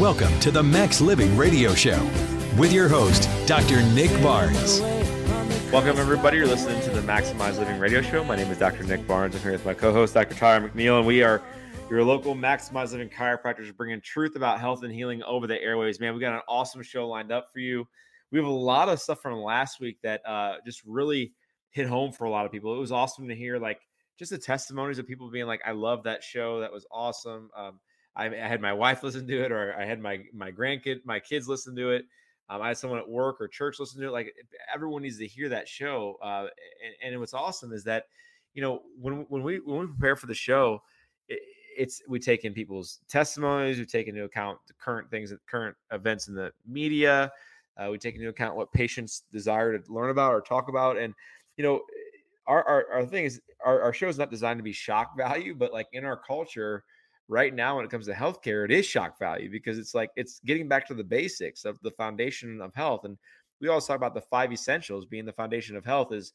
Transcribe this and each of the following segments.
Welcome to the Max Living Radio Show with your host, Dr. Nick Barnes. Welcome, everybody. You're listening to the Maximize Living Radio Show. My name is Dr. Nick Barnes. I'm here with my co host, Dr. Tyler McNeil, and we are your local Maximize Living chiropractors bringing truth about health and healing over the airways. Man, we got an awesome show lined up for you. We have a lot of stuff from last week that uh, just really hit home for a lot of people. It was awesome to hear, like, just the testimonies of people being like, I love that show. That was awesome. Um, I, I, had my wife listen to it, or I had my my grandkid, my kids listen to it. Um, I had someone at work or church listen to it. Like everyone needs to hear that show. Uh, and, and what's awesome is that you know when when we when we prepare for the show, it, it's we take in people's testimonies, we take into account the current things, current events in the media. Uh, we take into account what patients desire to learn about or talk about, and you know, our our, our thing is our, our show is not designed to be shock value, but like in our culture right now when it comes to healthcare, it is shock value because it's like it's getting back to the basics of the foundation of health. And we always talk about the five essentials being the foundation of health is,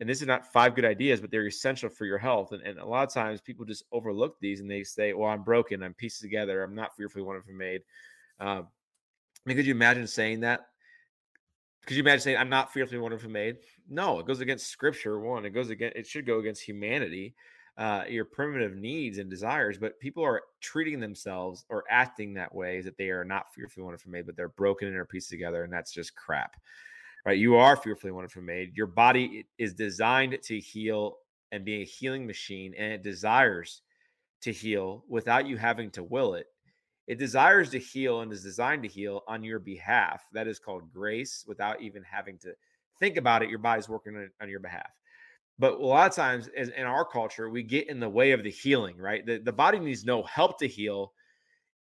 and this is not five good ideas, but they're essential for your health. And, and a lot of times people just overlook these and they say, well, I'm broken, I'm pieced together, I'm not fearfully wonderfully made. Um, I mean, could you imagine saying that? Could you imagine saying I'm not fearfully wonderfully made? No, it goes against scripture. One, it goes against it should go against humanity uh, your primitive needs and desires, but people are treating themselves or acting that way is that they are not fearfully wonderfully made, but they're broken and are pieced together, and that's just crap. Right? You are fearfully wonderfully made. Your body is designed to heal and be a healing machine, and it desires to heal without you having to will it. It desires to heal and is designed to heal on your behalf. That is called grace without even having to think about it. Your body's working on your behalf. But a lot of times in our culture, we get in the way of the healing, right? The, the body needs no help to heal.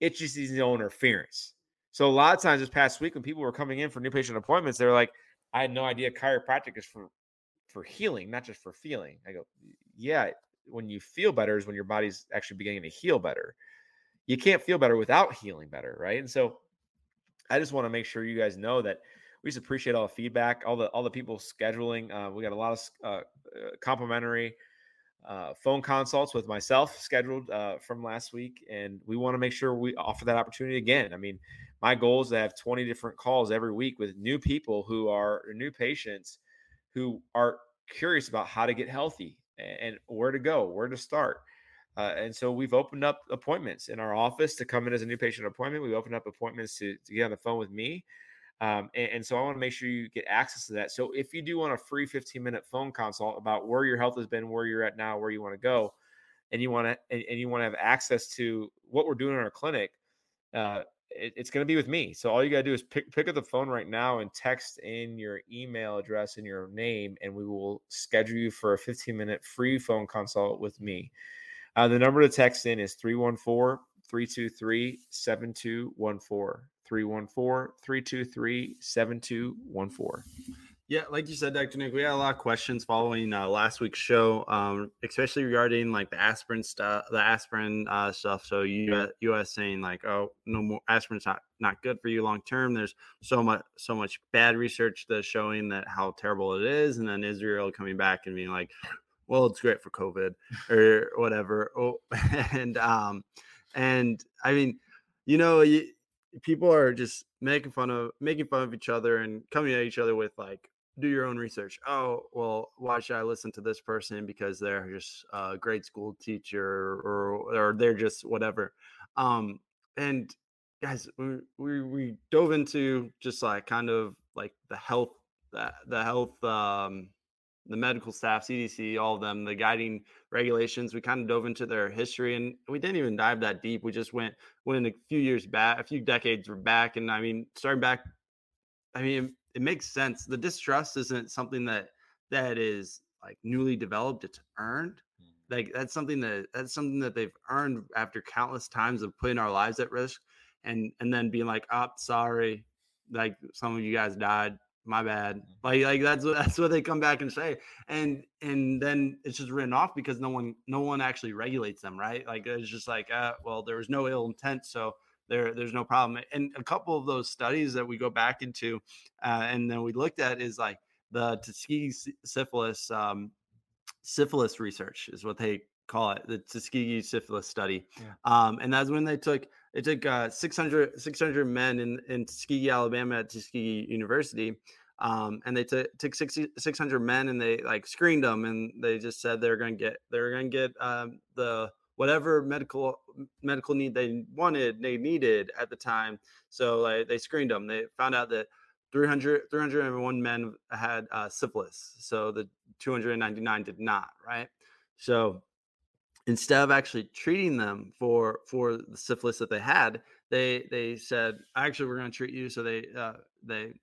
It just needs no interference. So a lot of times this past week when people were coming in for new patient appointments, they're like, I had no idea chiropractic is for for healing, not just for feeling. I go, yeah, when you feel better is when your body's actually beginning to heal better. You can't feel better without healing better, right? And so I just want to make sure you guys know that we just appreciate all the feedback, all the all the people scheduling. Uh, we got a lot of uh, uh, complimentary uh, phone consults with myself scheduled from last week, and we want to make sure we offer that opportunity again. I mean, my goal is to have 20 different calls every week with new people who are new patients who are curious about how to get healthy and where to go, where to start. Uh, and so we've opened up appointments in our office to come in as a new patient appointment. We've opened up appointments to, to get on the phone with me um, and, and, so I want to make sure you get access to that. So if you do want a free 15 minute phone consult about where your health has been, where you're at now, where you want to go, and you want to and, and, you want to have access to what we're doing in our clinic, uh, it, it's going to be with me. So all you got to do is pick pick up the phone right now and text in your email address and your name, and we will schedule you for a 15 minute free phone consult with me. Uh, the number to text in is 314 323 7214. 314 323 7214. Yeah, like you said, Dr. Nick, we had a lot of questions following uh, last week's show, um, especially regarding like the aspirin stuff, the aspirin uh, stuff. So you U.S. saying like, oh, no more aspirin's not not good for you long term. There's so much so much bad research that's showing that how terrible it is, and then Israel coming back and being like, well, it's great for COVID or whatever. Oh, and um, and I mean, you know, you, people are just making fun of making fun of each other and coming at each other with like do your own research. Oh well why should i listen to this person because they're just a grade school teacher or or they're just whatever. Um and guys we we, we dove into just like kind of like the health the, the health um the medical staff, CDC, all of them, the guiding regulations. We kind of dove into their history, and we didn't even dive that deep. We just went went a few years back, a few decades back, and I mean, starting back. I mean, it, it makes sense. The distrust isn't something that that is like newly developed; it's earned. Mm-hmm. like that's something that that's something that they've earned after countless times of putting our lives at risk and and then being like oh sorry like some of you guys died my bad. Mm-hmm. like like that's what that's what they come back and say and and then it's just written off because no one no one actually regulates them right? Like it's just like uh, well there was no ill intent so there there's no problem. And a couple of those studies that we go back into uh, and then we looked at is like the Tuskegee syphilis um, syphilis research is what they call it the Tuskegee syphilis study um, and that's when they took it took uh, 600 600 men in in Tuskegee Alabama at Tuskegee University um, and they took took 60, 600 men and they like screened them and they just said they're going to get they're going to get um, the whatever medical medical need they wanted they needed at the time. So like they screened them they found out that 300 301 men had uh, syphilis. So the 299 did not right? So instead of actually treating them for for the syphilis that they had they they said actually we're going to treat you so they uh, they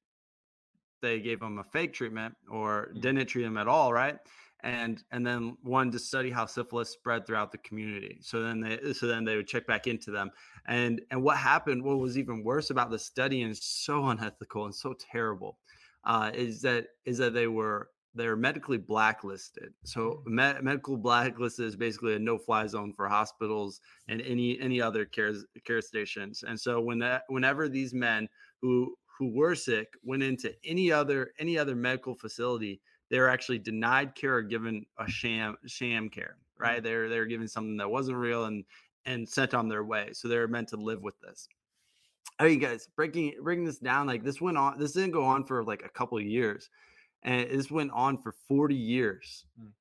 they gave them a fake treatment or didn't treat them at all right? And and then one to study how syphilis spread throughout the community. So then they so then they would check back into them. And and what happened what was even worse about the study and so unethical and so terrible uh, is that is that they were they're medically blacklisted. So mm. me- medical blacklisted is basically a no-fly zone for hospitals and any any other care care stations. And so when that, whenever these men who who were sick went into any other any other medical facility, they were actually denied care or given a sham sham care. Right? Mm. They're they're given something that wasn't real and and sent on their way. So they're meant to live with this. I mean, guys, breaking breaking this down, like this went on. This didn't go on for like a couple of years, and this went on for forty years. Mm.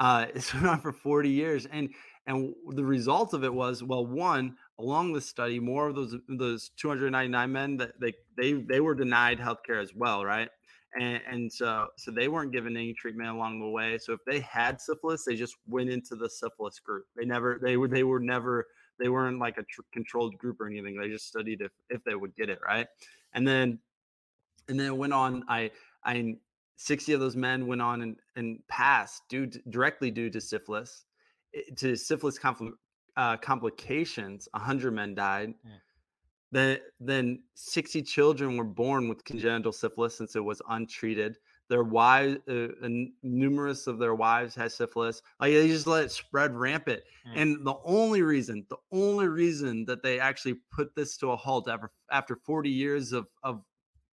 Uh, this went on for forty years, and and the result of it was well, one along the study, more of those those two hundred ninety nine men that they they they were denied healthcare as well, right? And, and so so they weren't given any treatment along the way. So if they had syphilis, they just went into the syphilis group. They never they were they were never they weren't like a tr- controlled group or anything. They just studied if if they would get it right. And then and then it went on. I I sixty of those men went on and and passed due to, directly due to syphilis eh, to syphilis compl- uh, complications. hundred men died. Yeah. Then then sixty children were born with congenital syphilis since it was untreated. Their wives, uh, and numerous of their wives had syphilis. Like they just let it spread rampant. Mm. And the only reason, the only reason that they actually put this to a halt after after 40 years of of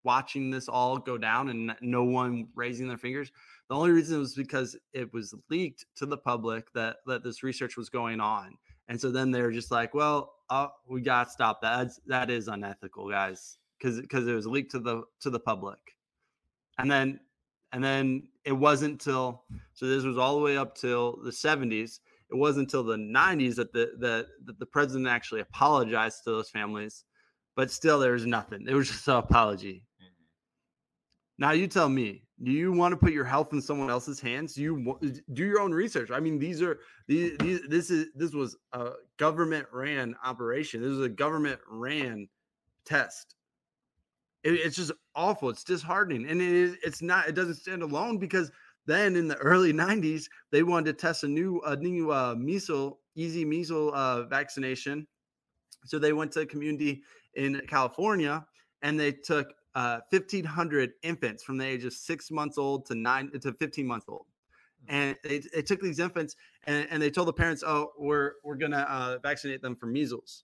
watching this all go down and no one raising their fingers, the only reason was because it was leaked to the public that that this research was going on. And so then they're just like, well, uh, we got to stop that. That's, that is unethical, guys, because because it was leaked to the to the public. And then and then it wasn't till so this was all the way up till the 70s it wasn't until the 90s that the, the that the president actually apologized to those families but still there was nothing it was just an apology now you tell me do you want to put your health in someone else's hands? You do your own research. I mean these are these, these this is this was a government ran operation. This was a government ran test. It- it's just awful. It's disheartening. And it is it's not it doesn't stand alone because then in the early 90s they wanted to test a new a new uh measles easy measles uh vaccination. So they went to a community in california and they took uh 1500 infants from the age of six months old to nine to 15 months old. And they, they took these infants and, and they told the parents oh we're we're gonna uh, vaccinate them for measles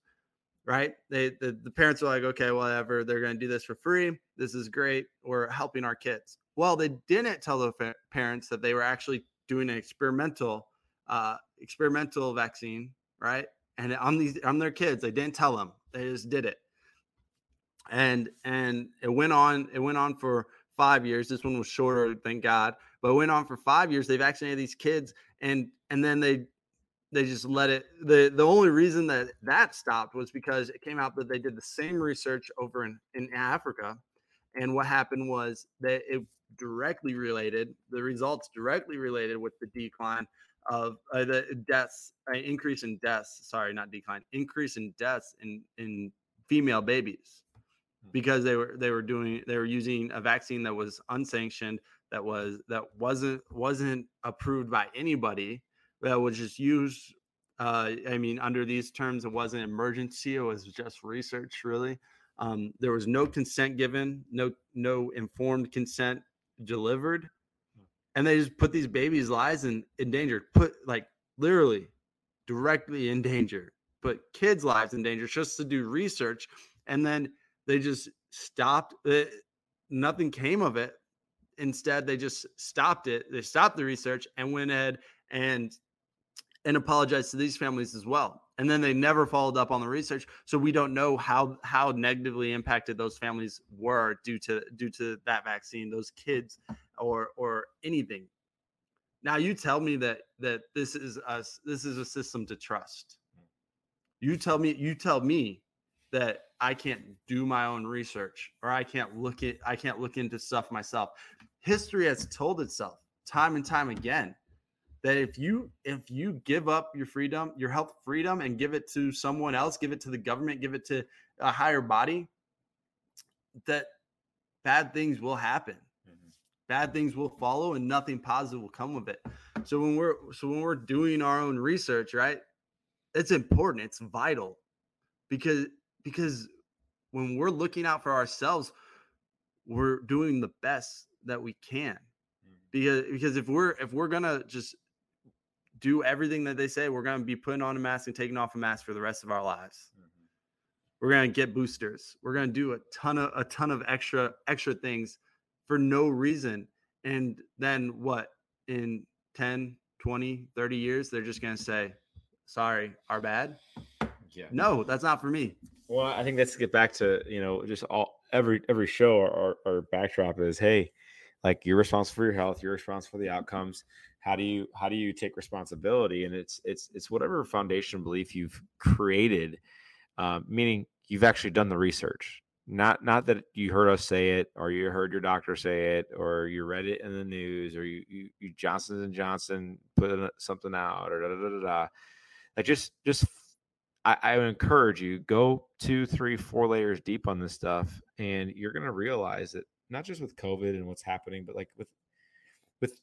right? They the, the parents are like okay whatever they're gonna do this for free. This is great. We're helping our kids. Well they didn't tell the fa- parents that they were actually doing an experimental uh experimental vaccine right? And on these on their kids they didn't tell them. They just did it and and it went on it went on for five years. This one was shorter thank god but it went on for five years. They vaccinated these kids and and then they they just let it the the only reason that that stopped was because it came out that they did the same research over in in africa and what happened was that it directly related the results directly related with the decline of uh, the deaths uh, increase in deaths sorry not decline increase in deaths in in female babies because they were they were doing they were using a vaccine that was unsanctioned that was that wasn't wasn't approved by anybody that was just used uh, I mean, under these terms, it wasn't emergency; it was just research. Really, um, there was no consent given, no no informed consent delivered, and they just put these babies' lives in, in danger. Put like literally, directly in danger. Put kids' lives in danger just to do research, and then they just stopped. It, nothing came of it. Instead, they just stopped it. They stopped the research and went ahead and and apologize to these families as well. And then they never followed up on the research, so we don't know how how negatively impacted those families were due to due to that vaccine, those kids, or or anything. Now you tell me that that this is us this is a system to trust. You tell me you tell me that I can't do my own research or I can't look at I can't look into stuff myself. History has told itself time and time again that if you if you give up your freedom, your health freedom, and give it to someone else, give it to the government, give it to a higher body, that bad things will happen. Mm-hmm. Bad things will follow, and nothing positive will come of it. So when we're so when we're doing our own research, right? It's important. It's vital because because when we're looking out for ourselves, we're doing the best that we can mm-hmm. because because if we're if we're gonna just do everything that they say, we're to be putting on a mask and taking off a mask for the rest of our lives. Mm-hmm. We're to get boosters. We're to do a ton of a ton of extra extra things for no reason. And then what? In 10, 20, 30 years, they're just to say, "Sorry, our bad." Yeah. No, that's not for me. Well, I think let's get back to, you know, just all every every show our, our backdrop is, hey, like you're responsible for your health, you're responsible for the outcomes how do you how do you take responsibility and it's it's it's whatever foundation belief you've created um, meaning you've actually done the research not not that you heard us say it or you heard your doctor say it or you read it in the news or you you, you johnson and johnson put something out or da, da, da, da. like just just I, I would encourage you go two three four layers deep on this stuff and you're going to realize that not just with covid and what's happening but like with with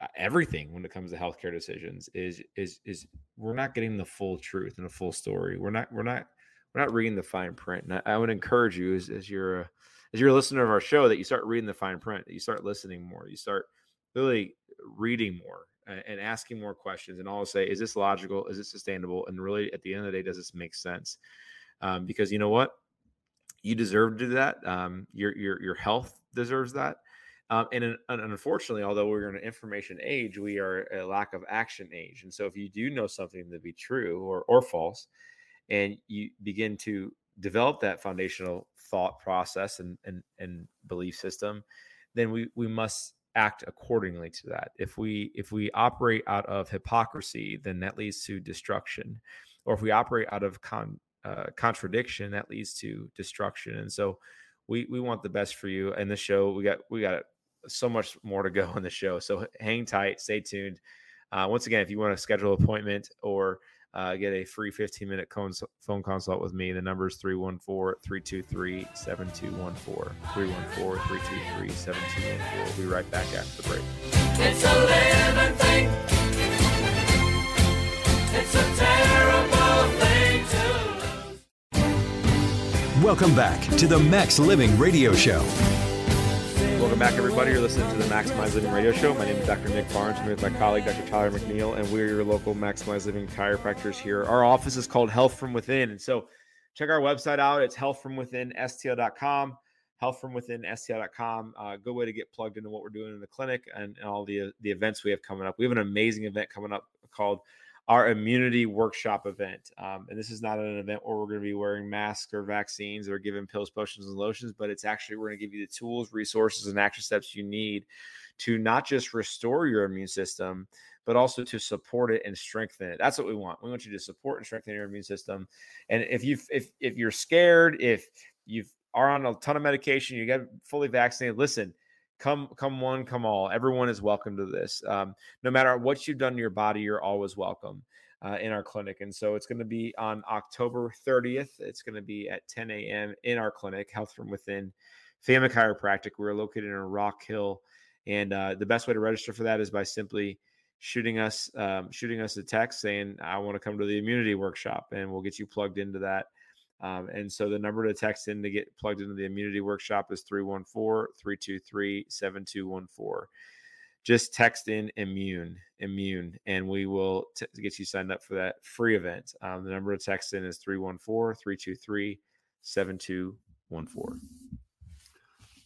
uh, everything when it comes to healthcare decisions is is is we're not getting the full truth and a full story. We're not we're not we're not reading the fine print. And I, I would encourage you as, as you're a, as you're a listener of our show that you start reading the fine print, you start listening more, you start really reading more and, asking more questions and all say, is this logical? Is it sustainable? And really at the end of the day, does this make sense? Um, because you know what? You deserve to do that. Um, your your your health deserves that. Um, and, and, unfortunately, although we're in an information age, we are a lack of action age. And so, if you do know something to be true or, or false, and you begin to develop that foundational thought process and, and, and belief system, then we, we must act accordingly to that. If we if we operate out of hypocrisy, then that leads to destruction, or if we operate out of con, uh, contradiction, that leads to destruction. And so, we we want the best for you. And the show we got we got so much more to go on the show. So hang tight, stay tuned. Uh, once again, if you want to schedule an appointment or uh, get a free 15 minute cons- phone consult with me, the number is 314 323 7214. 314 323 7214. We'll be right back after the break. It's a living thing. It's a terrible thing to lose. Welcome back to the Max Living Radio Show. Back, everybody. You're listening to the Maximize Living Radio Show. My name is Dr. Nick Barnes. I'm with my colleague, Dr. Tyler McNeil, and we're your local Maximize Living chiropractors here. Our office is called Health from Within. And so check our website out. It's healthfromwithinstl.com. Healthfromwithinstl.com. Uh, good way to get plugged into what we're doing in the clinic and, and all the, the events we have coming up. We have an amazing event coming up called our immunity workshop event. Um, and this is not an event where we're going to be wearing masks or vaccines or giving pills, potions, and lotions, but it's actually we're going to give you the tools, resources, and action steps you need to not just restore your immune system, but also to support it and strengthen it. That's what we want. We want you to support and strengthen your immune system. And if you if if you're scared, if you are on a ton of medication, you get fully vaccinated, listen come come one come all everyone is welcome to this um, no matter what you've done to your body you're always welcome uh, in our clinic and so it's going to be on october 30th it's going to be at 10 a.m in our clinic health from within family chiropractic we're located in rock hill and uh, the best way to register for that is by simply shooting us um, shooting us a text saying I want to come to the immunity workshop, and we'll get you plugged into that. Um, and so the number to text in to get plugged into the immunity workshop is 314 323 7214. Just text in immune, immune, and we will t- get you signed up for that free event. Um, the number to text in is 314 323 7214.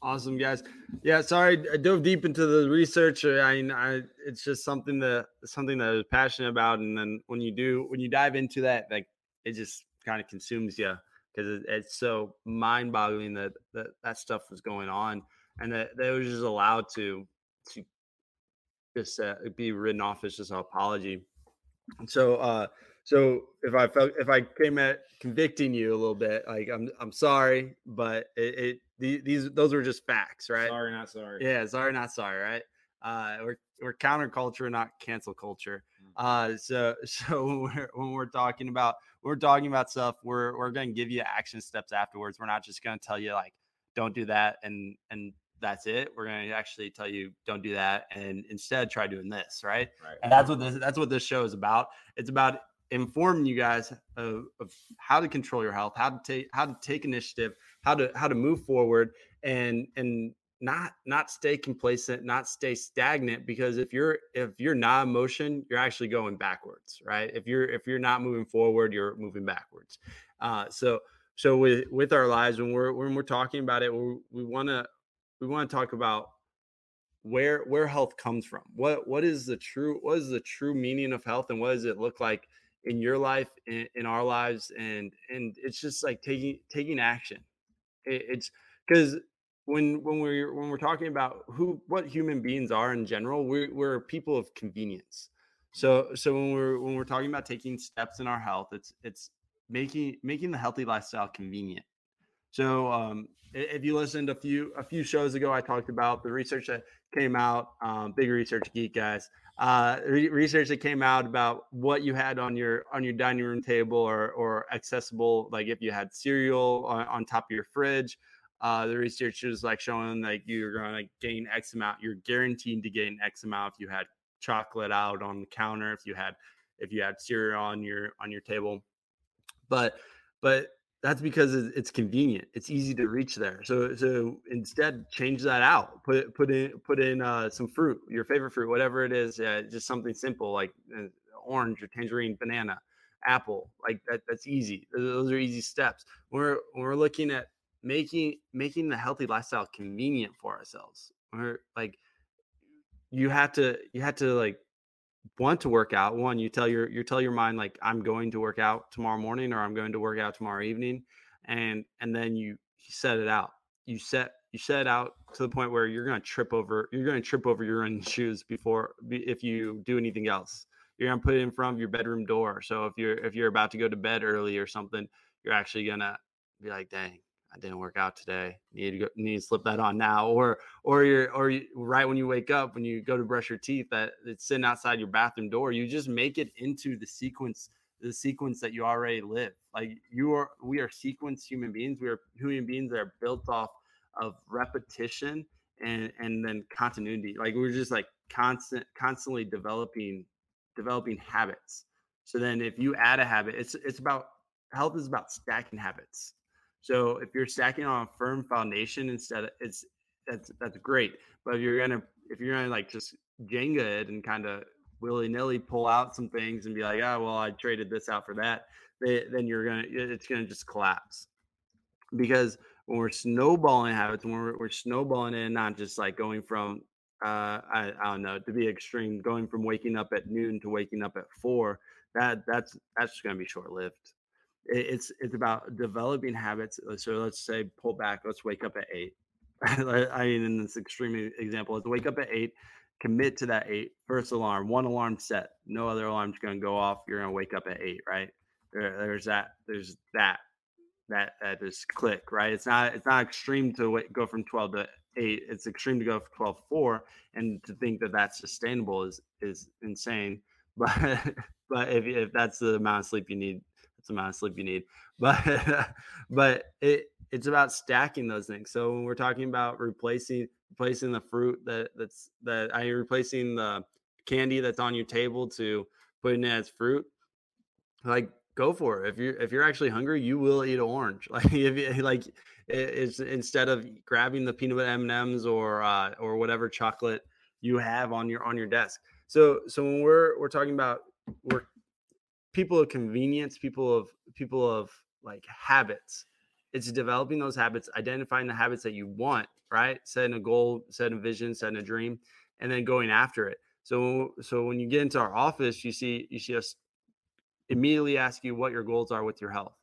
Awesome, guys. Yeah, sorry, I dove deep into the research. I mean, I it's just something that something that I was passionate about, and then when you do when you dive into that, like it just kind of consumes you because it, it's so mind-boggling that, that that stuff was going on, and that they was just allowed to to just uh, be written off as just an apology. And so, uh, so if I felt if I came at convicting you a little bit, like I'm I'm sorry, but it, it these those were just facts, right? Sorry, not sorry. Yeah, sorry, not sorry, right? Uh, we're we're counterculture, not cancel culture. Uh, so so when we're when we're talking about we're talking about stuff, we're we're gonna give you action steps afterwards. We're not just gonna tell you like don't do that and and that's it. We're gonna actually tell you don't do that and instead try doing this, right? Right. And that's what this that's what this show is about. It's about informing you guys of, of how to control your health, how to take how to take initiative, how to how to move forward and and not not stay complacent not stay stagnant because if you're if you're not in motion you're actually going backwards right? If you're if you're not moving forward you're moving backwards. Uh so so with with our lives when we're when we're talking about it we want to we want to talk about where where health comes from. What what is the true what is the true meaning of health and what does it look like in your life in, in our lives? And and it's just like taking taking action. It, it's because when when we're when we're talking about who what human beings are in general we're, we're people of convenience. So so when we're when we're talking about taking steps in our health it's it's making making the healthy lifestyle convenient. So um, if you listened a few a few shows ago i talked about the research that came out um, big research geek guys uh, re- research that came out about what you had on your on your dining room table or or accessible like if you had cereal on, on top of your fridge uh, the research is like showing like you're going to gain X amount. You're guaranteed to gain X amount if you had chocolate out on the counter, if you had if you had cereal on your on your table. But but that's because it's convenient. It's easy to reach there. So so instead, change that out. Put put in put in uh, some fruit, your favorite fruit, whatever it is. Uh, just something simple like uh, orange or tangerine, banana, apple. Like that. That's easy. Those are easy steps. We're we're looking at making making the healthy lifestyle convenient for ourselves or like you have to you have to like want to work out. One you tell your you tell your mind like i'm going to work out tomorrow morning or i'm going to work out tomorrow evening and and then you, set it out. You set you set it out to the point where you're going to trip over you're going to trip over your own shoes before if you do anything else. You're going to put it in front of your bedroom door so if you're if you're about to go to bed early or something you're actually going to be like dang I didn't work out today. Need to go, need to slip that on now, or or you're or you, right when you wake up when you go to brush your teeth that it's sitting outside your bathroom door. You just make it into the sequence the sequence that you already live. Like you are, we are sequence human beings. We are human beings that are built off of repetition and and then continuity. Like we're just like constant, constantly developing developing habits. So then if you add a habit, it's it's about health is about stacking habits so if you're stacking on a firm foundation instead, of, it's that's that's great. But if you're gonna if you're gonna like just Jenga it and kind of willy nilly pull out some things and be like, oh well, I traded this out for that, then you're gonna it's gonna just collapse. Because when we're snowballing habits, when we're, we're snowballing in, not just like going from uh, I, I don't know to be extreme, going from waking up at noon to waking up at four, that that's that's just gonna be short lived it's it's about developing habits. Uh, so let's say pull back. Let's wake up at eight. I mean, in this extreme example, let's wake up at eight. Commit to that eight first alarm, one alarm set. No other alarm's going to go off. You're going to wake up at eight, right? There, there's that. There's that. That that is click, right? It's not it's not extreme to go from twelve to eight. It's extreme to go from 12 to four, and to think that that's sustainable is is insane. But but if if that's the amount of sleep you need that's the amount of sleep you need. But but it it's about stacking those things. So when we're talking about replacing replacing the fruit that that's that I replacing the candy that's on your table to putting it as fruit, like go for it. If you're if you're actually hungry, you will eat an orange. Like if you, like it's instead of grabbing the peanut butter M&M's or uh, or whatever chocolate you have on your on your desk. So so when we're we're talking about we're people of convenience, people of people of like habits. It's developing those habits, identifying the habits that you want, right? Setting a goal, setting a vision, setting a dream, and then going after it. So so when you get into our office, you see you see us immediately ask you what your goals are with your health.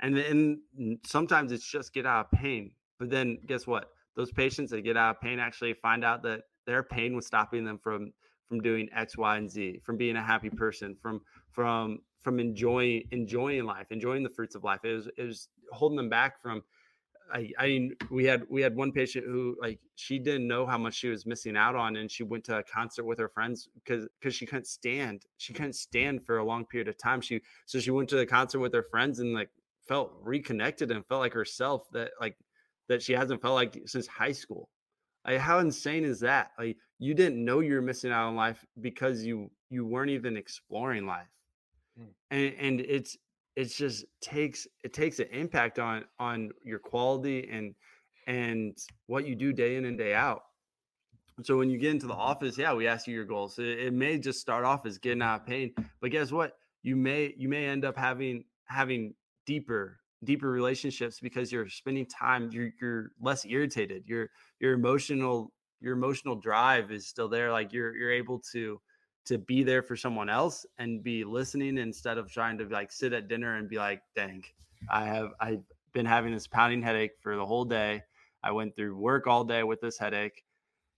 And then sometimes it's just get out of pain. But then guess what? Those patients that get out of pain actually find out that their pain was stopping them from from doing X, Y, and Z, from being a happy mm-hmm. person, from from from enjoying enjoying life, enjoying the fruits of life. It was it was holding them back from I, I mean, we had we had one patient who like she didn't know how much she was missing out on, and she went to a concert with her friends because because she couldn't stand she couldn't stand for a long period of time. She so she went to the concert with her friends and like felt reconnected and felt like herself that like that she hasn't felt like since high school. Like how insane is that? Like you didn't know you were missing out on life because you you weren't even exploring life. Mm. And and it's it's just takes it takes an impact on on your quality and and what you do day in and day out. So when you get into the office yeah we ask you your goals. It, it may just start off as getting out of pain but guess what? You may you may end up having having deeper deeper relationships because you're spending time you're, you're less irritated your your emotional your emotional drive is still there like you're you're able to to be there for someone else and be listening instead of trying to like sit at dinner and be like, dang, I have I've been having this pounding headache for the whole day. I went through work all day with this headache.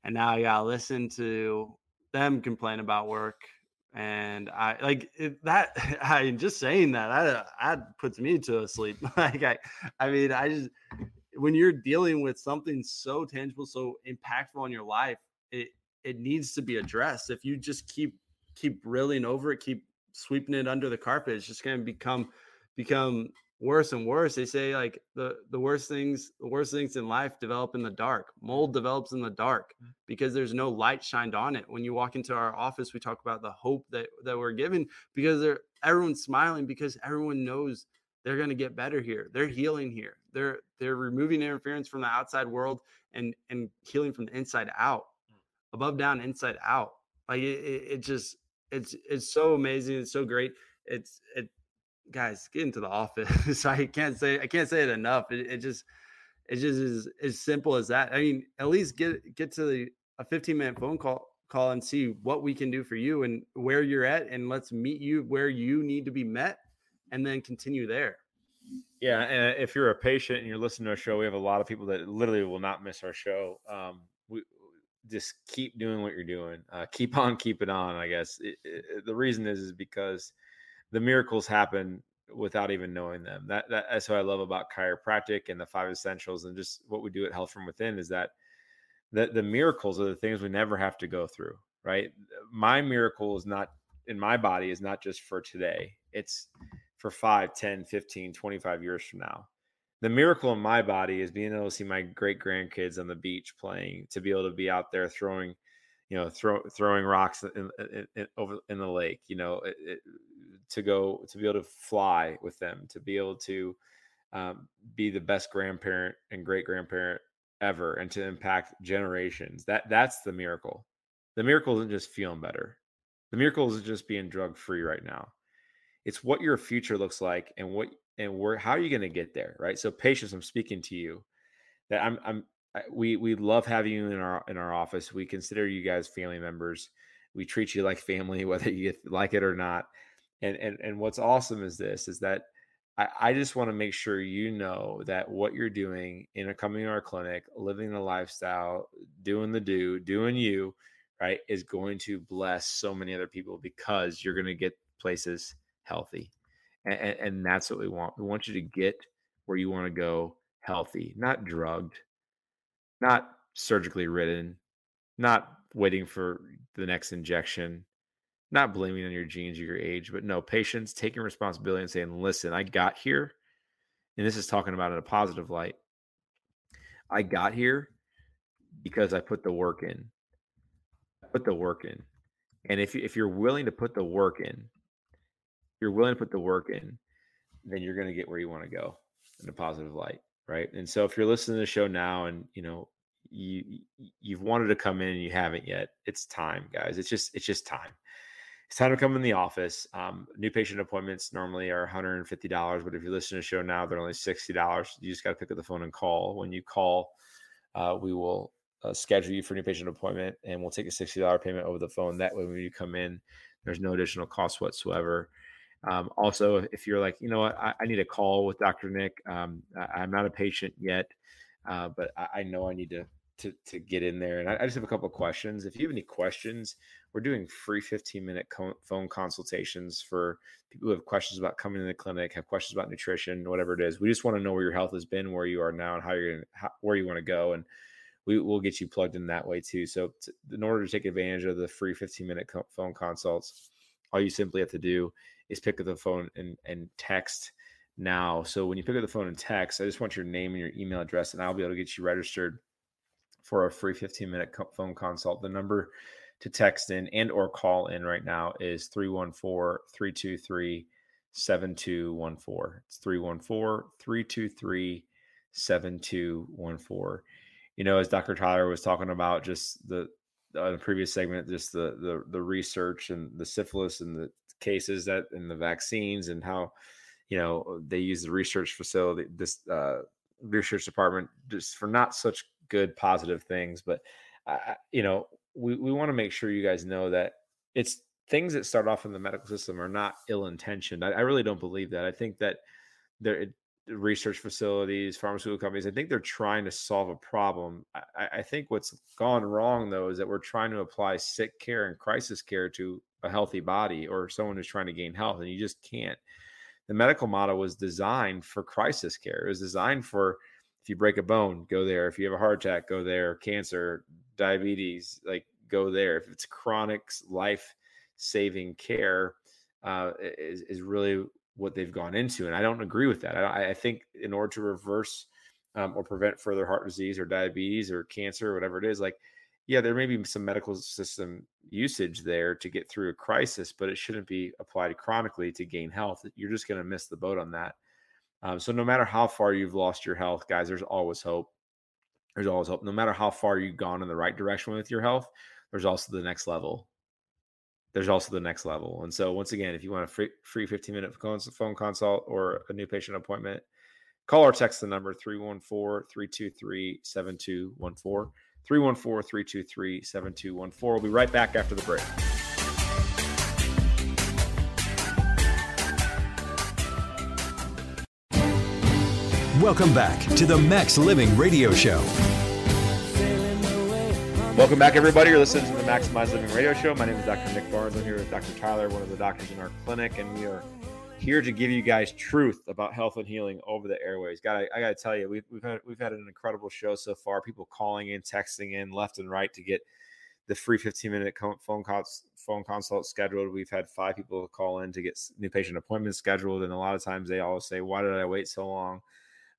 And now I gotta listen to them complain about work. And I like it, that. I just saying that that, that puts me to sleep. like I, I mean, I just when you're dealing with something so tangible, so impactful on your life, it it needs to be addressed. If you just keep keep reeling over it, keep sweeping it under the carpet, it's just going to become become worse and worse. They say like the the worst things the worst things in life develop in the dark. Mold develops in the dark mm. because there's no light shined on it. When you walk into our office, we talk about the hope that that we're given because they're everyone's smiling because everyone knows they're going to get better here. They're healing here. They're they're removing interference from the outside world and and healing from the inside out hmm. above down inside out. Like it, it, it, just it's it's so amazing it's so great. It's it guys get into the office. I can't say i can't say it enough. It, it just it just is as simple as that. I mean at least get get to the a 15 minute phone call call and see what we can do for you and where you're at and let's meet you where you need to be met and then continue there yeah and if you're a patient and you're listening to our show we have a lot of people that literally will not miss our show um, we just keep doing what you're doing. Uh, keep on keeping on. I guess it, it, the reason is is because the miracles happen without even knowing them. That, that that's what I love about chiropractic and the five essentials and just what we do at Health from Within is that the the miracles are the things we never have to go through. Right. My miracle is not in my body is not just for today. It's for 5, 10, 15, 25 years from now the miracle in my body is being able to see my great grandkids on the beach playing, to be able to be out there throwing, you know, throw, throwing rocks in, in, in, over in the lake, you know, it, it, to go to be able to fly with them, to be able to um, be the best grandparent and great grandparent ever, and to impact generations. That that's the miracle. The miracle isn't just feeling better. The miracle is just being drug free right now. It's what your future looks like and what and where how are you going to get there right? So patience i'm speaking to you that i'm i'm we we love having you in our in our office we consider you guys family members we treat you like family whether you like it or not and and and what's awesome is this is that I, I just want to make sure you know that what you're doing in a coming to our clinic, living the lifestyle, doing the do, doing you, right, is going to bless so many other people because you're going to get places healthy and, and that's what we want. We want you to get where you want to go healthy, not drugged, not surgically ridden, not waiting for the next injection, not blaming on your genes or your age, but no, patience, taking responsibility and saying, listen, I got here. And this is talking about in a positive light. I got here because I put the work in. I put the work in. And if if you're willing to put the work in, you're willing to put the work in, then you're going to get where you want to go in a positive light, right? And so if you're listening to the show now and you know you you've wanted to come in and you haven't yet, it's time, guys. It's just it's just time. It's time to come in the office. Um, new patient appointments normally are $150, but if you're listening to the show now, they're only $60. You just got to pick up the phone and call. When you call, uh, we will uh, schedule you for a new patient appointment and we'll take a $60 payment over the phone. That way, when you come in, there's no additional cost whatsoever. Um, also, if you're like, you know what, I, I need a call with Dr. Nick. Um, I, am not a patient yet, uh, but I, I, know I need to to, to get in there. And I, I, just have a couple of questions. If you have any questions, we're doing free 15 minute co- phone consultations for people who have questions about coming to the clinic, have questions about nutrition, whatever it is. We just want to know where your health has been, where you are now, and how you're gonna, how, where you want to go. And we will get you plugged in that way too. So, in order to take advantage of the free 15 minute co- phone consults, all you simply have to do is pick up the phone and, and text now. So, when you pick up the phone and text, I just want your name and your email address, and I'll be able to get you registered for a free 15 minute phone consult. The number to text in and or call in right now is 314-323 7214. It's 314 323 7214 you know, as Dr. Tyler was talking about just the uh, the previous segment, just the the the research and the syphilis and the cases that in the vaccines and how you know they use the research facility this uh, research department just for not such good positive things but uh, you know we, we want to make sure you guys know that it's things that start off in the medical system are not ill intentioned I, I, really don't believe that. I think that there research facilities, pharmaceutical companies. I think they're trying to solve a problem. I, I, think what's gone wrong though is that we're trying to apply sick care and crisis care to a healthy body or someone who's trying to gain health, and you just can't. The medical model was designed for crisis care. It was designed for if you break a bone, go there. If you have a heart attack, go there. Cancer, diabetes, like go there. If it's chronic life saving care, uh, is, is really what they've gone into. And I don't agree with that. I, I think in order to reverse um, or prevent further heart disease or diabetes or cancer or whatever it is, like, yeah, there may be some medical system usage there to get through a crisis, but it shouldn't be applied chronically to gain health. You're just going to miss the boat on that. Um, so no matter how far you've lost your health, guys, there's always hope. There's always hope. No matter how far you've gone in the right direction with your health, there's also the next level there's also the next level. And so, once again, if you want a free, free 15 minute phone consult or a new patient appointment, call or text the number 314 323 7214. 314 323 7214. We'll be right back after the break. Welcome back to the Max Living Radio Show. Welcome back, everybody. You're listening to the Maximize Living Radio Show. My name is Dr. Nick Barnes. I'm here with Dr. Tyler, one of the doctors in our clinic, and we are here to give you guys truth about health and healing over the airways. Got I got to tell you, we've we've had we've had an incredible show so far. People calling in, texting in, left and right to get the free 15 minute phone calls phone consult scheduled. We've had five people call in to get new patient appointments scheduled, and a lot of times they always say, "Why did I wait so long?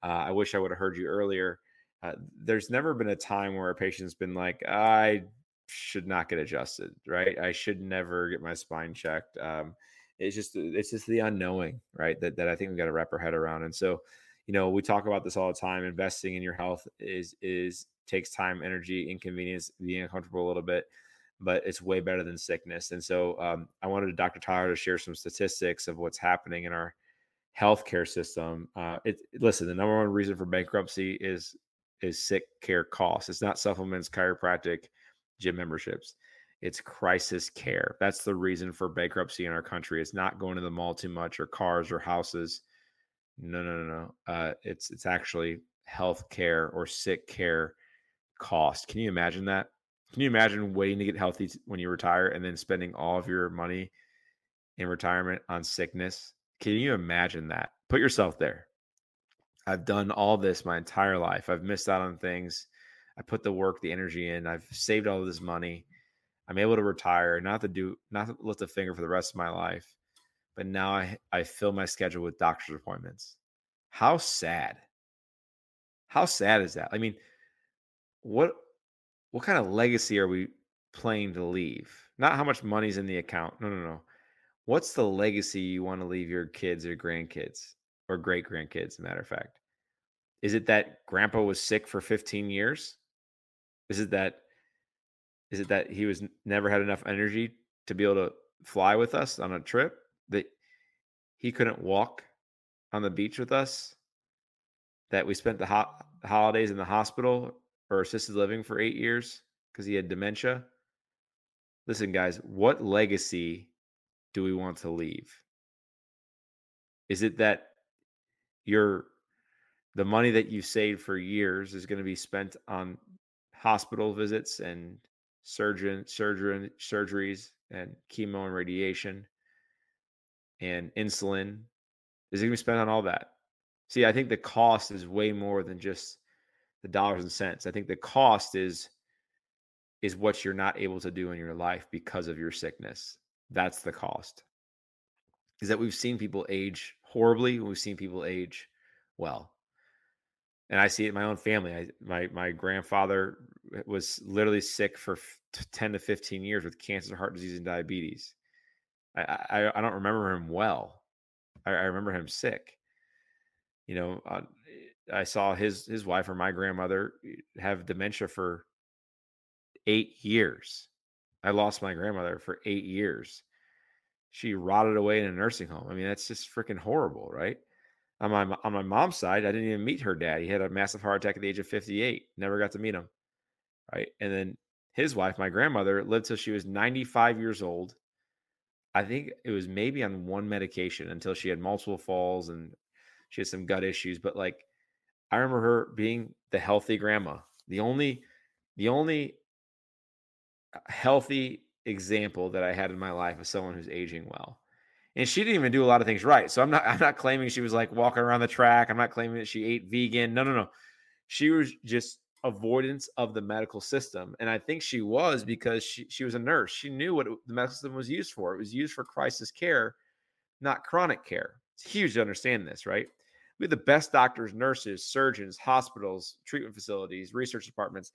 Uh, I wish I would have heard you earlier." Uh, there's never been a time where a patient's been like, I should not get adjusted, right? I should never get my spine checked. Um, it's just it's just the unknowing, right? That that I think we got to wrap our head around. And so, you know, we talk about this all the time. Investing in your health is is takes time, energy, inconvenience, being uncomfortable a little bit, but it's way better than sickness. And so, um, I wanted Dr. Tyler to share some statistics of what's happening in our healthcare system. Uh, it listen, the number one reason for bankruptcy is is sick care costs. It's not supplements, chiropractic, gym memberships. It's crisis care. That's the reason for bankruptcy in our country. It's not going to the mall too much or cars or houses. No, no, no, no. Uh, it's it's actually health care or sick care cost. Can you imagine that? Can you imagine waiting to get healthy when you retire and then spending all of your money in retirement on sickness? Can you imagine that? Put yourself there. I've done all this my entire life. I've missed out on things. I put the work, the energy in. I've saved all this money. I'm able to retire, not to do, not to lift a finger for the rest of my life. But now I, I fill my schedule with doctor's appointments. How sad. How sad is that? I mean, what what kind of legacy are we planning to leave? Not how much money's in the account. No, no, no. What's the legacy you want to leave your kids or grandkids or great grandkids, matter of fact? Is it that grandpa was sick for 15 years? Is it that is it that he was never had enough energy to be able to fly with us on a trip? That he couldn't walk on the beach with us? That we spent the ho- holidays in the hospital or assisted living for eight years because he had dementia? Listen, guys, what legacy do we want to leave? Is it that your the money that you've saved for years is going to be spent on hospital visits and surgeon surgery surgeries and chemo and radiation and insulin is it going to be spent on all that? See i think the cost is way more than just the dollars and cents. I think the cost is is what you're not able to do in your life because of your sickness. That's the cost. Is that we've seen people age horribly we've seen people age well and I see it in my own family. I, my my grandfather was literally sick for ten to fifteen years with cancer, heart disease, and diabetes. I I, I don't remember him well. I, I, remember him sick. You know, uh, I saw his his wife or my grandmother have dementia for eight years. I lost my grandmother for eight years. She rotted away in a nursing home. I mean, that's just freaking horrible, right? on my on my mom's side, I didn't even meet her dad. He had a massive heart attack at the age of 58. Never got to meet him. Right. And then his wife, my grandmother, lived till she was 95 years old. I think it was maybe on one medication until she had multiple falls and she had some gut issues. But like I remember her being the healthy grandma. The only the only uh, healthy example that I had in my life of someone who's aging well and she didn't even do a lot of things right. So I'm not I'm not claiming she was like walking around the track. I'm not claiming that she ate vegan. No, no, no. She was just avoidance of the medical system. And I think she was because she, she was a nurse. She knew what it, the medical system was used for. It was used for crisis care, not chronic care. It's huge to understand this, right? We have the best doctors, nurses, surgeons, hospitals, treatment facilities, research departments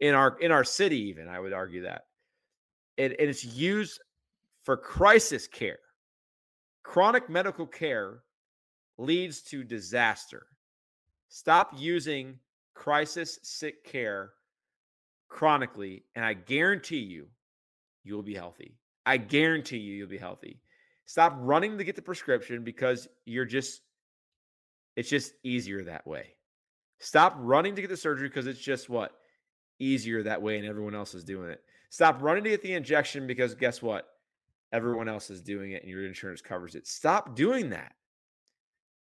in our in our city, even I would argue that. And it's used for crisis care Chronic medical care leads to disaster. Stop using crisis sick care chronically, and I guarantee you, you'll be healthy. I guarantee you, you'll be healthy. Stop running to get the prescription because you're just, it's just easier that way. Stop running to get the surgery because it's just what? Easier that way, and everyone else is doing it. Stop running to get the injection because guess what? everyone else is doing it and your insurance covers it. Stop doing that.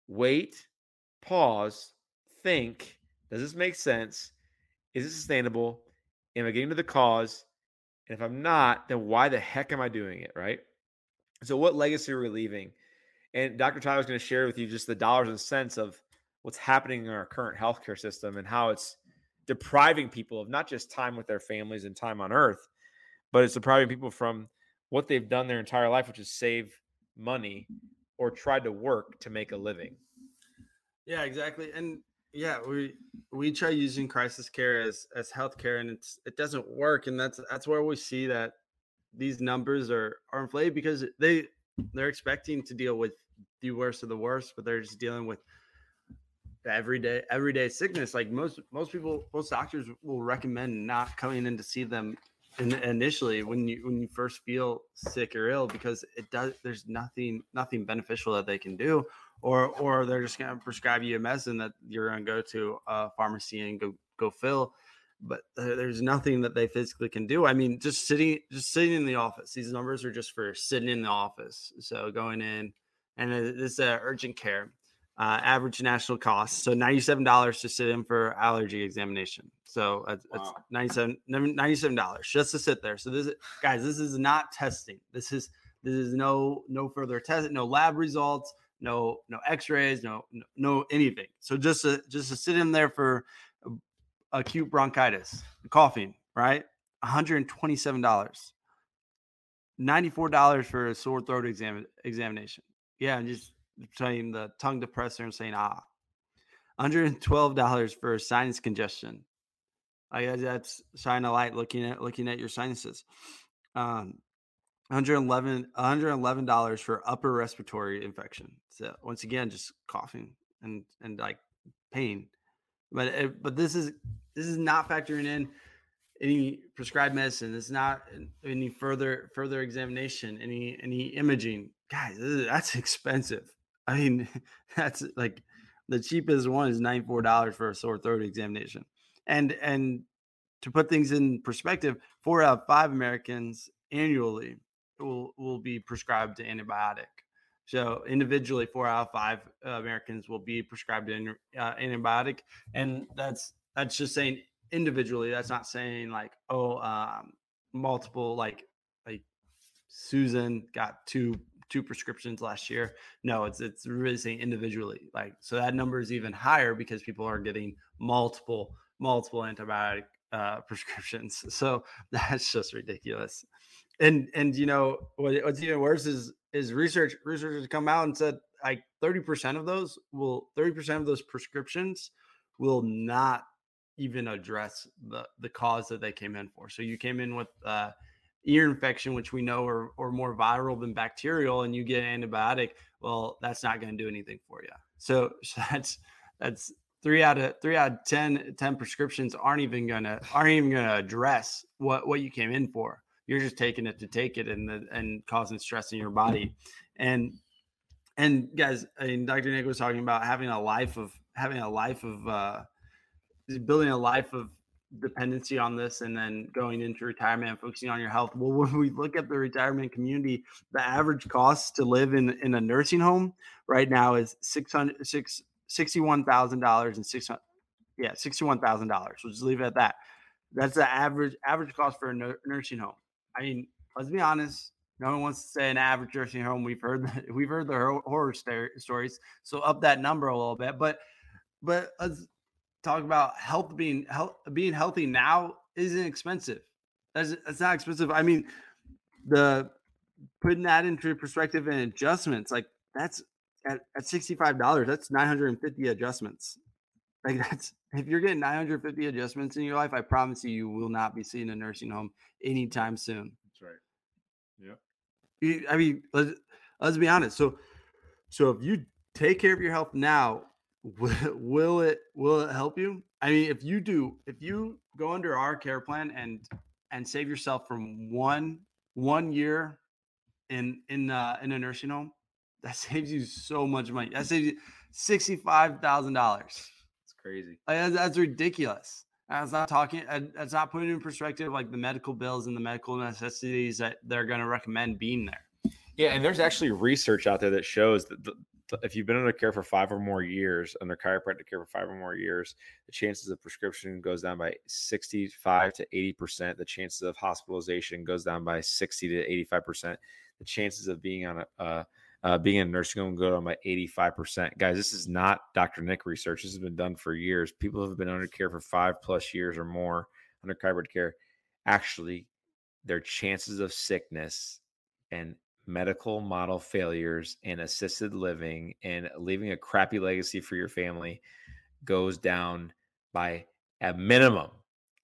Wait, pause, think. Does this make sense? Is it sustainable? Am I getting to the cause? And if I'm not, then why the heck am I doing it? Right. So, what legacy are we leaving? And Dr. Tyler is going to share with you just the dollars and cents of what's happening in our current healthcare system and how it's depriving people of not just time with their families and time on earth, but it's depriving people from what they've done their entire life, which is save money or try to work to make a living. Yeah, exactly. And yeah, we we try using crisis care as as healthcare, and it's it doesn't work, and that's that's where we see that these numbers are are inflated because they they're expecting to deal with the worst of the worst, but they're just dealing with everyday everyday sickness. Like most most people, most doctors will recommend not coming in to see them in, initially when you when you first feel sick or ill because it does there's nothing nothing beneficial that they can do or or they're just to prescribe you a medicine that you're to go to a pharmacy and go go fill but there's nothing that they physically can do i mean just sitting just sitting in the office these numbers are just for sitting in the office so going in and this is uh, urgent care uh, average national cost. So $97 to sit in for allergy examination. So it's, wow. it's 97 $97 just to sit there. So this is, guys, this is not testing. This is this is no no further test, no lab results, no no x-rays, no no, no anything. So just to, just to sit in there for acute bronchitis, coughing, right? $127. $94 for a sore throat exam examination. Yeah, and just saying the tongue depressor and saying ah. $112 for sinus congestion. I guess that's shine a light looking at looking at your sinuses. Um, 111 $111 for upper respiratory infection. So once again, just coughing and and like pain. But it, but this is this is not factoring in any prescribed medicine. It's not any further further examination, any any imaging. Guys, is, that's expensive. I mean, that's like the cheapest one is ninety four dollars for a sore throat examination. And and to put things in perspective, four out of five Americans annually will will be prescribed an antibiotic. So individually, four out of five uh, Americans will be prescribed an uh, antibiotic, and that's that's just saying individually. That's not saying like oh, um, multiple like like Susan got two two prescriptions last year. No, it's it's really saying individually. Like so that number is even higher because people are getting multiple multiple antibiotic uh, prescriptions. So that's just ridiculous and and you know what, what's even worse is is research researchers come out and said like 30% of those will 30% of those prescriptions will not even address the the cause that they came in for so you came in with uh, ear infection which we know are, are more viral than bacterial and you get an antibiotic well that's not going to do anything for you so, so that's that's three out of three out of 10 10 prescriptions aren't even gonna aren't even gonna address what what you came in for you're just taking it to take it and the, and causing stress in your body. And and guys, I mean, Dr. Nick was talking about having a life of having a life of uh, building a life of dependency on this and then going into retirement and focusing on your health. Well, when we look at the retirement community, the average cost to live in, in a nursing home right now is six hundred six sixty one thousand dollars and six hundred yeah sixty one thousand dollars. We'll just leave it at that. That's the average average cost for a nursing home. I mean, let's be honest. No one wants to say an average nursing home. We've heard the, we've heard the horror stories. So up that number a little bit, but but let's talk about health being health being healthy now isn't expensive. That's that's not expensive. I mean, the putting that into perspective and adjustments like that's at, at $65 that's 950 adjustments like that's if you're getting 950 adjustments in your life, I promise you, you will not be seeing a nursing home anytime soon. That's right. Yeah. I mean, let's, let's be honest. So, so if you take care of your health now, will it will it help you? I mean, if you do, if you go under our care plan and and save yourself from one one year in in uh, in a nursing home, that saves you so much money. That saves you sixty five thousand dollars It's crazy. Like, that's ridiculous. That's not talking. That's not putting in perspective like the medical bills and the medical necessities that they're going to recommend being there. Yeah, and there's actually research out there that shows that the, if you've been under care for five or more years, under chiropractic care for five or more years, the chances of prescription goes down by 65 to 80 percent. The chances of hospitalization goes down by 60 to 85 percent. The chances of being on a, a uh, being in a nursing home go down by 85%. Guys, this is not Dr. Nick research. This has been done for years. People have been under care for five plus years or more under chiropractic care. Actually, their chances of sickness and medical model failures and assisted living and leaving a crappy legacy for your family goes down by a minimum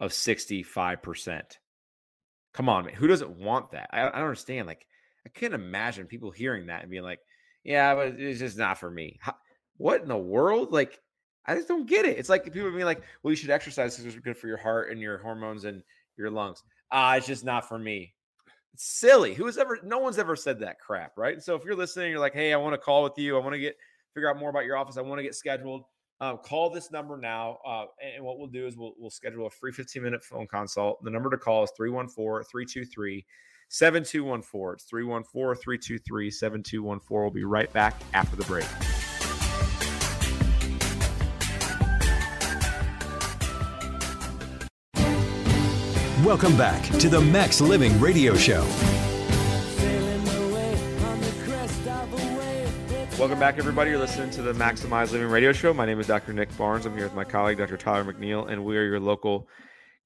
of 65%. Come on, man. Who doesn't want that? I, I don't understand. Like, I can't imagine people hearing that and being like, yeah, but it's just not for me. How, what in the world? Like, I just don't get it. It's like people being like, well, you should exercise because it's good for your heart and your hormones and your lungs. Ah, it's just not for me. Silly. Who's ever, no one's ever said that crap, right? So if you're listening, you're like, hey, I want to call with you. I want to get, figure out more about your office. I want to get scheduled. Um, call this number now. Uh, and what we'll do is we'll, we'll schedule a free 15 minute phone consult. The number to call is 314 323 7214. It's 314 323 7214. We'll be right back after the break. Welcome back to the Max Living Radio Show. Welcome back, everybody. You're listening to the Maximize Living Radio Show. My name is Dr. Nick Barnes. I'm here with my colleague, Dr. Tyler McNeil, and we are your local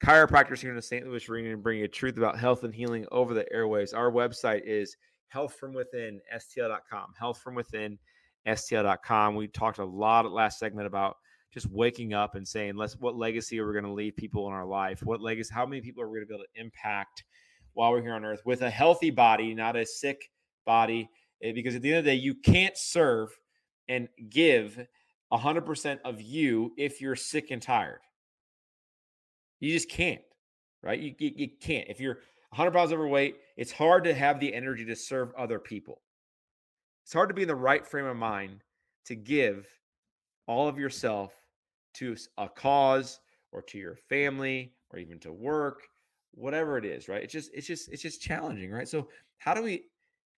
chiropractors here in the St. Louis region bringing you truth about health and healing over the airways. Our website is healthfromwithin.stl.com. Healthfromwithin.stl.com. We talked a lot last segment about just waking up and saying, let's what legacy are we going to leave people in our life? What legacy, how many people are we going to be able to impact while we're here on earth with a healthy body, not a sick body. Eh, because at the end of the day, you can't serve and give 100% of you if you're sick and tired. You just can't, right? You, you, you can't. If you're 100 pounds overweight, it's hard to have the energy to serve other people. It's hard to be in the right frame of mind to give all of yourself to a cause or to your family or even to work, whatever it is, right? It's just it's just it's just challenging, right? So how do we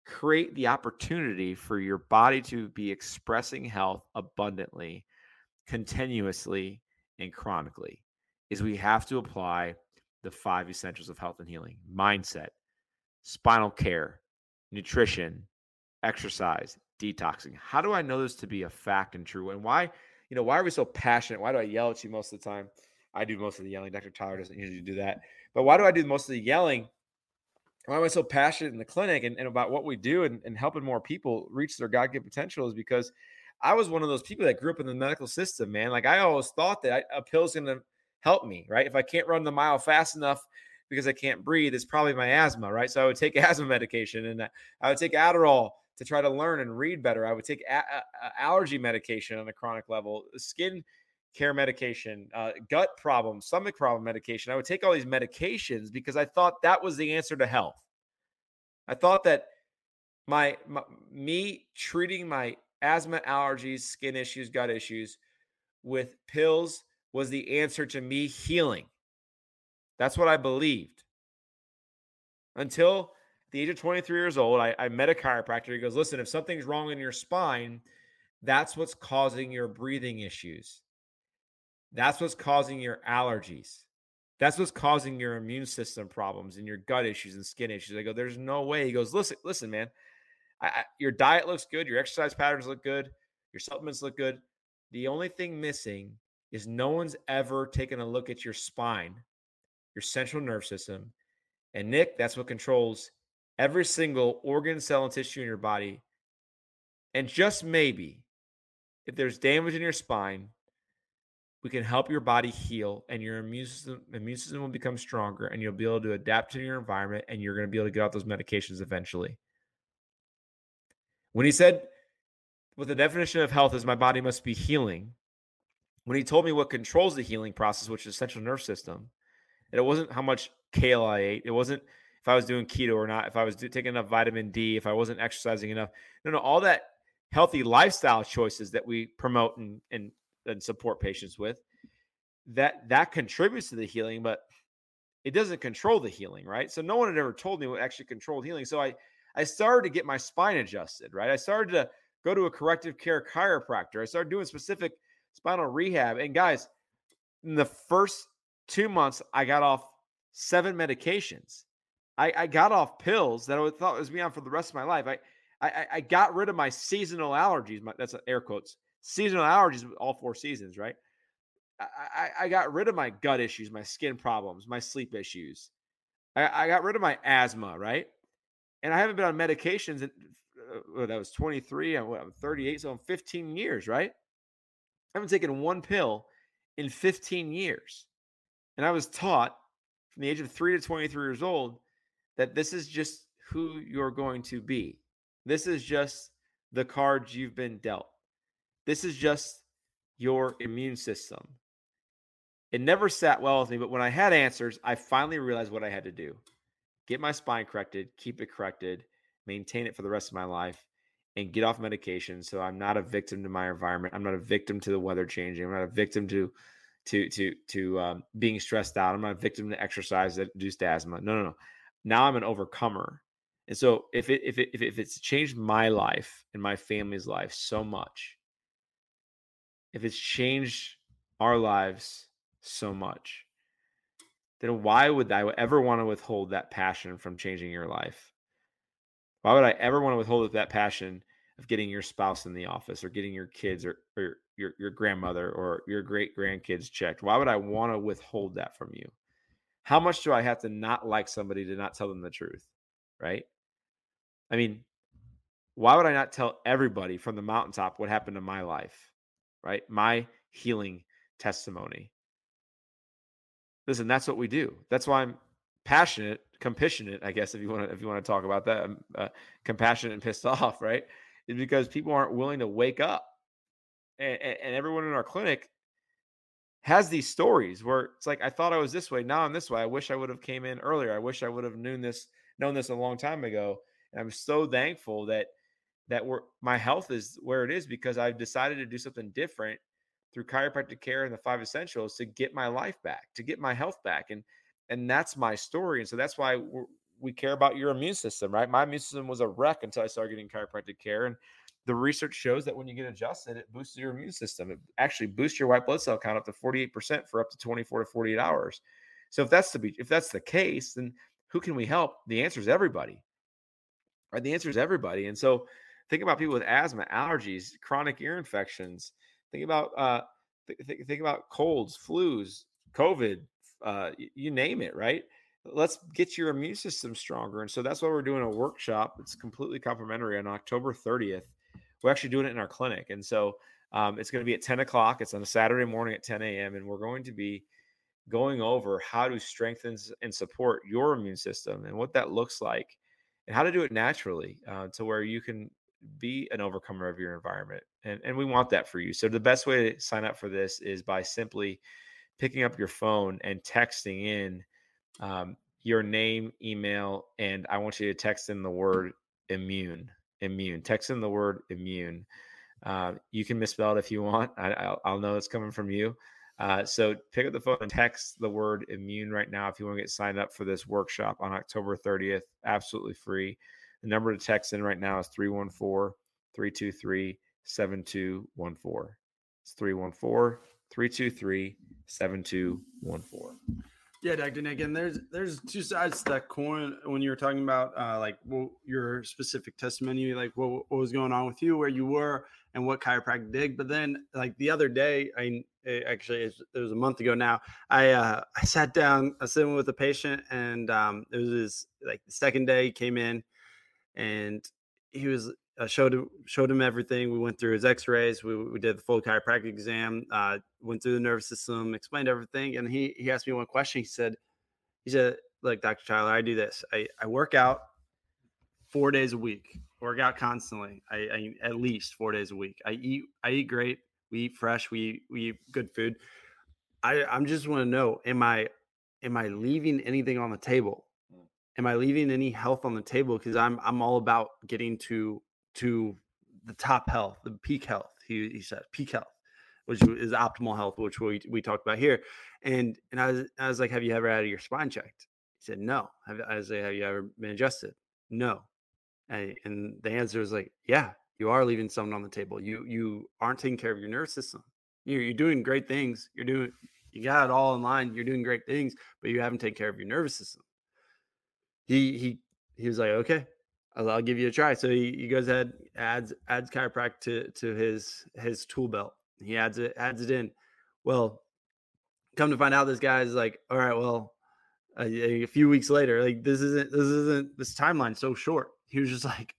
create the opportunity for your body to be expressing health abundantly, continuously, and chronically? Is we have to apply the five essentials of health and healing mindset, spinal care, nutrition, exercise, detoxing. How do I know this to be a fact and true? And why, you know, why are we so passionate? Why do I yell at you most of the time? I do most of the yelling. Dr. Tyler doesn't usually do that. But why do I do most of the yelling? Why am I so passionate in the clinic and, and about what we do and, and helping more people reach their God given potential is because I was one of those people that grew up in the medical system, man. Like I always thought that I, a pill's going to help me, right? If I can't run the mile fast enough because I can't breathe, it's probably my asthma, right? So I would take asthma medication and I would take Adderall to try to learn and read better. I would take a- a- allergy medication on a chronic level, skin care medication, uh, gut problem, stomach problem medication. I would take all these medications because I thought that was the answer to health. I thought that my, my me treating my asthma, allergies, skin issues, gut issues with pills was the answer to me healing. That's what I believed. Until the age of 23 years old, I, I met a chiropractor. He goes, Listen, if something's wrong in your spine, that's what's causing your breathing issues. That's what's causing your allergies. That's what's causing your immune system problems and your gut issues and skin issues. I go, There's no way. He goes, Listen, listen, man. I, I, your diet looks good. Your exercise patterns look good. Your supplements look good. The only thing missing is no one's ever taken a look at your spine, your central nerve system. And Nick, that's what controls every single organ, cell, and tissue in your body. And just maybe, if there's damage in your spine, we can help your body heal and your immune system, immune system will become stronger and you'll be able to adapt to your environment and you're going to be able to get off those medications eventually. When he said, what the definition of health is my body must be healing, when he told me what controls the healing process, which is the central nerve system, and it wasn't how much kale I ate, it wasn't if I was doing keto or not, if I was taking enough vitamin D, if I wasn't exercising enough. No, no, all that healthy lifestyle choices that we promote and, and, and support patients with, that that contributes to the healing, but it doesn't control the healing, right? So no one had ever told me what actually controlled healing. So I I started to get my spine adjusted, right? I started to go to a corrective care chiropractor. I started doing specific spinal rehab. And guys, in the first two months, I got off seven medications. I, I got off pills that I thought was me on for the rest of my life. I I, I got rid of my seasonal allergies. My, that's air quotes. Seasonal allergies, all four seasons, right? I, I, got rid of my gut issues, my skin problems, my sleep issues. I, I got rid of my asthma, right? And I haven't been on medications. uh, that was 23. I'm, I'm 38, so I'm 15 years, right? I haven't taken one pill in 15 years. And I was taught from the age of three to 23 years old that this is just who you're going to be. This is just the cards you've been dealt. This is just your immune system. It never sat well with me, but when I had answers, I finally realized what I had to do get my spine corrected, keep it corrected, maintain it for the rest of my life, and get off medication so I'm not a victim to my environment. I'm not a victim to the weather changing. I'm not a victim to to to to um, being stressed out. I'm not a victim to exercise that induced asthma. No, no, no now I'm an overcomer. And so if it if it if, it's changed my life and my family's life so much, if it's changed our lives so much, then why would I ever want to withhold that passion from changing your life? Why would I ever want to withhold that passion of getting your spouse in the office or getting your kids or, or your, your grandmother or your great grandkids checked? Why would I want to withhold that from you? How much do I have to not like somebody to not tell them the truth? Right? I mean, why would I not tell everybody from the mountaintop what happened to my life? Right? My healing testimony. Listen, that's what we do. That's why I'm passionate compassionate, I guess, if you want to if you want to talk about that, um, uh, compassionate and pissed off, right? Is because people aren't willing to wake up, and, and everyone in our clinic has these stories where it's like I thought I was this way, now I'm this way. I wish I would have came in earlier. I wish I would have known this known this a long time ago. And I'm so thankful that that we're, my health is where it is because I've decided to do something different through chiropractic care and the five essentials to get my life back, to get my health back. And and that's my story. And so that's why we care about your immune system, right? My immune system was a wreck until I started getting chiropractic care. And the research shows that when you get adjusted, it boosts your immune system. It actually boosts your white blood cell count up to 48% for up to 24 to 48 hours. So if that's the if that's the case, then who can we help? The answer is everybody. Right? The answer is everybody. And so think about people with asthma, allergies, chronic ear infections. Think about uh th- think about colds, flus, COVID, uh, you name it, right? Let's get your immune system stronger. And so that's why we're doing a workshop. It's completely complimentary on October 30th. We're actually doing it in our clinic. And so um, it's going to be at 10 o'clock. It's on a Saturday morning at 10 a.m. And we're going to be going over how to strengthen and support your immune system and what that looks like and how to do it naturally uh, to where you can be an overcomer of your environment. And, and we want that for you. So the best way to sign up for this is by simply picking up your phone and texting in um, your name, email, and I want you to text in the word immune. Immune. Text in the word immune. Uh, you can misspell it if you want. I, will know it's coming from you. Uh, so pick up the phone and text the word immune right now if you want to get signed up for this workshop on October 30th. Absolutely free. The number to text in right now is 314 323 7214. It's 314 323 7214. Yeah, Dr. Nick, and there's there's two sides to that coin when you were talking about uh, like well, your specific testimony, like what, what was going on with you, where you were, and what chiropractic did. But then, like the other day, I actually it was a month ago now. I uh, I sat down, I was sitting with a patient, and um, it was his like the second day he came in, and he was I showed him showed him everything. We went through his X-rays. We, we did the full chiropractic exam. Uh, went through the nervous system, explained everything, and he he asked me one question. He said, he said, "Look, Doctor Tyler, I do this. I I work out four days a week. Work out constantly. I, I at least four days a week. I eat I eat great. We eat fresh. We we eat good food. I I'm just want to know, am I am I leaving anything on the table? Am I leaving any health on the table? Because I'm I'm all about getting to to the top health, the peak health. He, he said peak health, which is optimal health, which we, we talked about here. And and I was I was like, have you ever had your spine checked? He said, no. Have, I was like, have you ever been adjusted? No. And, and the answer was like, yeah, you are leaving something on the table. You you aren't taking care of your nervous system. You're, you're doing great things. You're doing you got it all in line. You're doing great things, but you haven't taken care of your nervous system. He he he was like, okay, I'll, I'll, give you a try. So he, he goes ahead, adds adds chiropractic to to his his tool belt. He adds it adds it in. Well, come to find out, this guy is like, all right, well, a, a few weeks later, like this isn't this isn't this timeline so short. He was just like,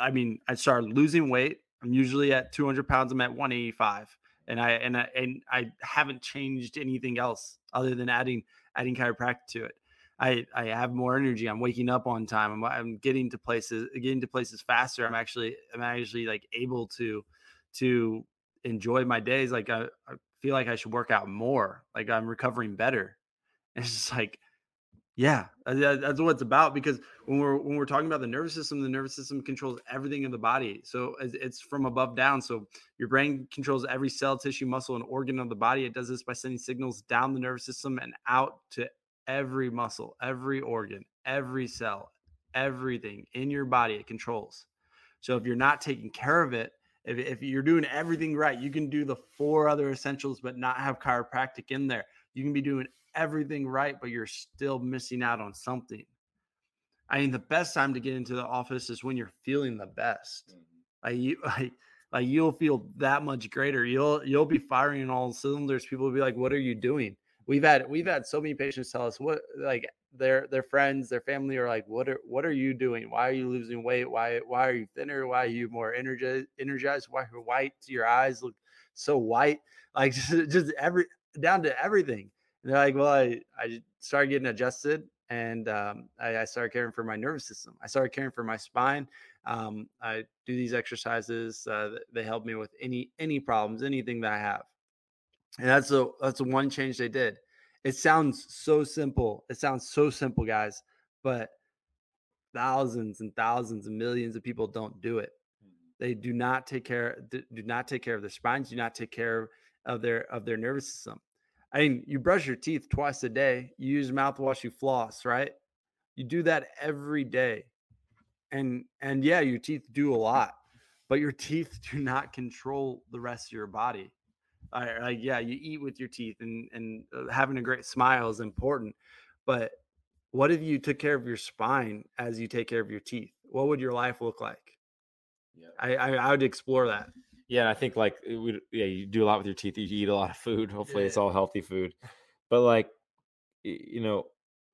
I mean, I started losing weight. I'm usually at 200 pounds. I'm at 185, and I and I and I haven't changed anything else other than adding adding chiropractic to it. I I have more energy. I'm waking up on time. I'm, I'm getting to places getting to places faster. I'm actually I'm actually like able to to enjoy my days. Like I, I feel like I should work out more. Like I'm recovering better. And it's just like yeah, that's what it's about. Because when we're when we're talking about the nervous system, the nervous system controls everything in the body. So it's from above down. So your brain controls every cell, tissue, muscle, and organ of the body. It does this by sending signals down the nervous system and out to every muscle, every organ, every cell, everything in your body it controls. So if you're not taking care of it, if, if you're doing everything right, you can do the four other essentials, but not have chiropractic in there. You can be doing everything right, but you're still missing out on something. I mean, the best time to get into the office is when you're feeling the best. Mm-hmm. Like you, like, like you'll feel that much greater. You'll you'll be firing all cylinders. People will be like, "What are you doing?" We've had we've had so many patients tell us what like their their friends their family are like what are what are you doing why are you losing weight why why are you thinner why are you more energized energized why are white your eyes look so white like just, just every down to everything and they're like well i i started getting adjusted and um, I, I, started caring for my nervous system. I started caring for my spine. Um, I do these exercises. Uh, they help me with any any problems, anything that I have. And that's the that's the one change they did. It sounds so simple. It sounds so simple, guys, but thousands and thousands and millions of people don't do it. Mm-hmm. They do not take care do not take care of their spines, do not take care of their of their nervous system. I mean, you brush your teeth twice a day, you use mouthwash, you floss, right? You do that every day. And and yeah, your teeth do a lot, but your teeth do not control the rest of your body. Like yeah, you eat with your teeth and and uh, having a great smile is important, but what if you took care of your spine as you take care of your teeth? What would your life look like? Yeah. I, I, I would explore that. Yeah, I think like we yeah, you do a lot with your teeth. You eat a lot of food. Hopefully, yeah. it's all healthy food. But like, you know,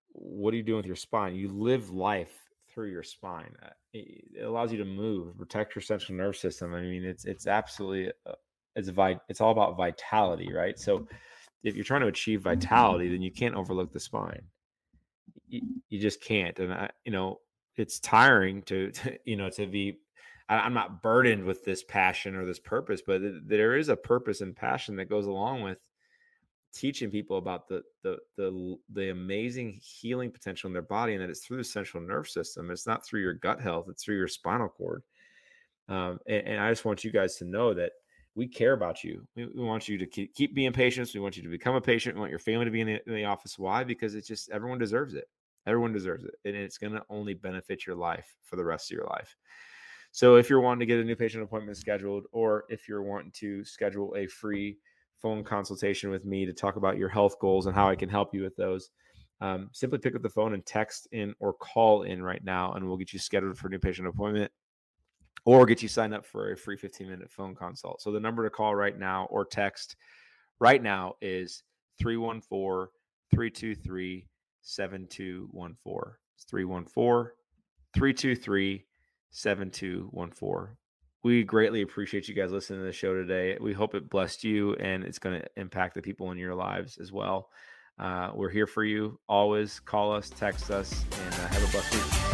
what are you doing with your spine? You live life through your spine. Uh, it allows you to move, protect your central nervous system. I mean, it's it's absolutely uh, it's vi- it's all about vitality, right? So, if you're trying to achieve vitality, then you can't overlook the spine. You, you just can't, and I, you know, it's tiring to, to you know to be I'm not burdened with this passion or this purpose, but there is a purpose and passion that goes along with teaching people about the the the the amazing healing potential in their body, and that it's through the central nerve system. It's not through your gut health; it's through your spinal cord. Um, and, and, I just want you guys to know that we care about you. We, we, want you to keep, keep being patient. We want you to become a patient. We want your family to be in the, in the office. Why? Because it's just everyone deserves it. Everyone deserves it, and it's going to only benefit your life for the rest of your life. So if you're wanting to get a new patient appointment scheduled, or if you're wanting to schedule a free phone consultation with me to talk about your health goals and how I can help you with those, um, simply pick up the phone and text in or call in right now, and we'll get you scheduled for a new patient appointment or get you signed up for a free 15 minute phone consult. So the number to call right now or text right now is 314 323 7214. It's 314 323 7214. We greatly appreciate you guys listening to the show today. We hope it blessed you and it's going to impact the people in your lives as well. Uh, we're here for you always. Call us, text us, and uh, have a blessed week.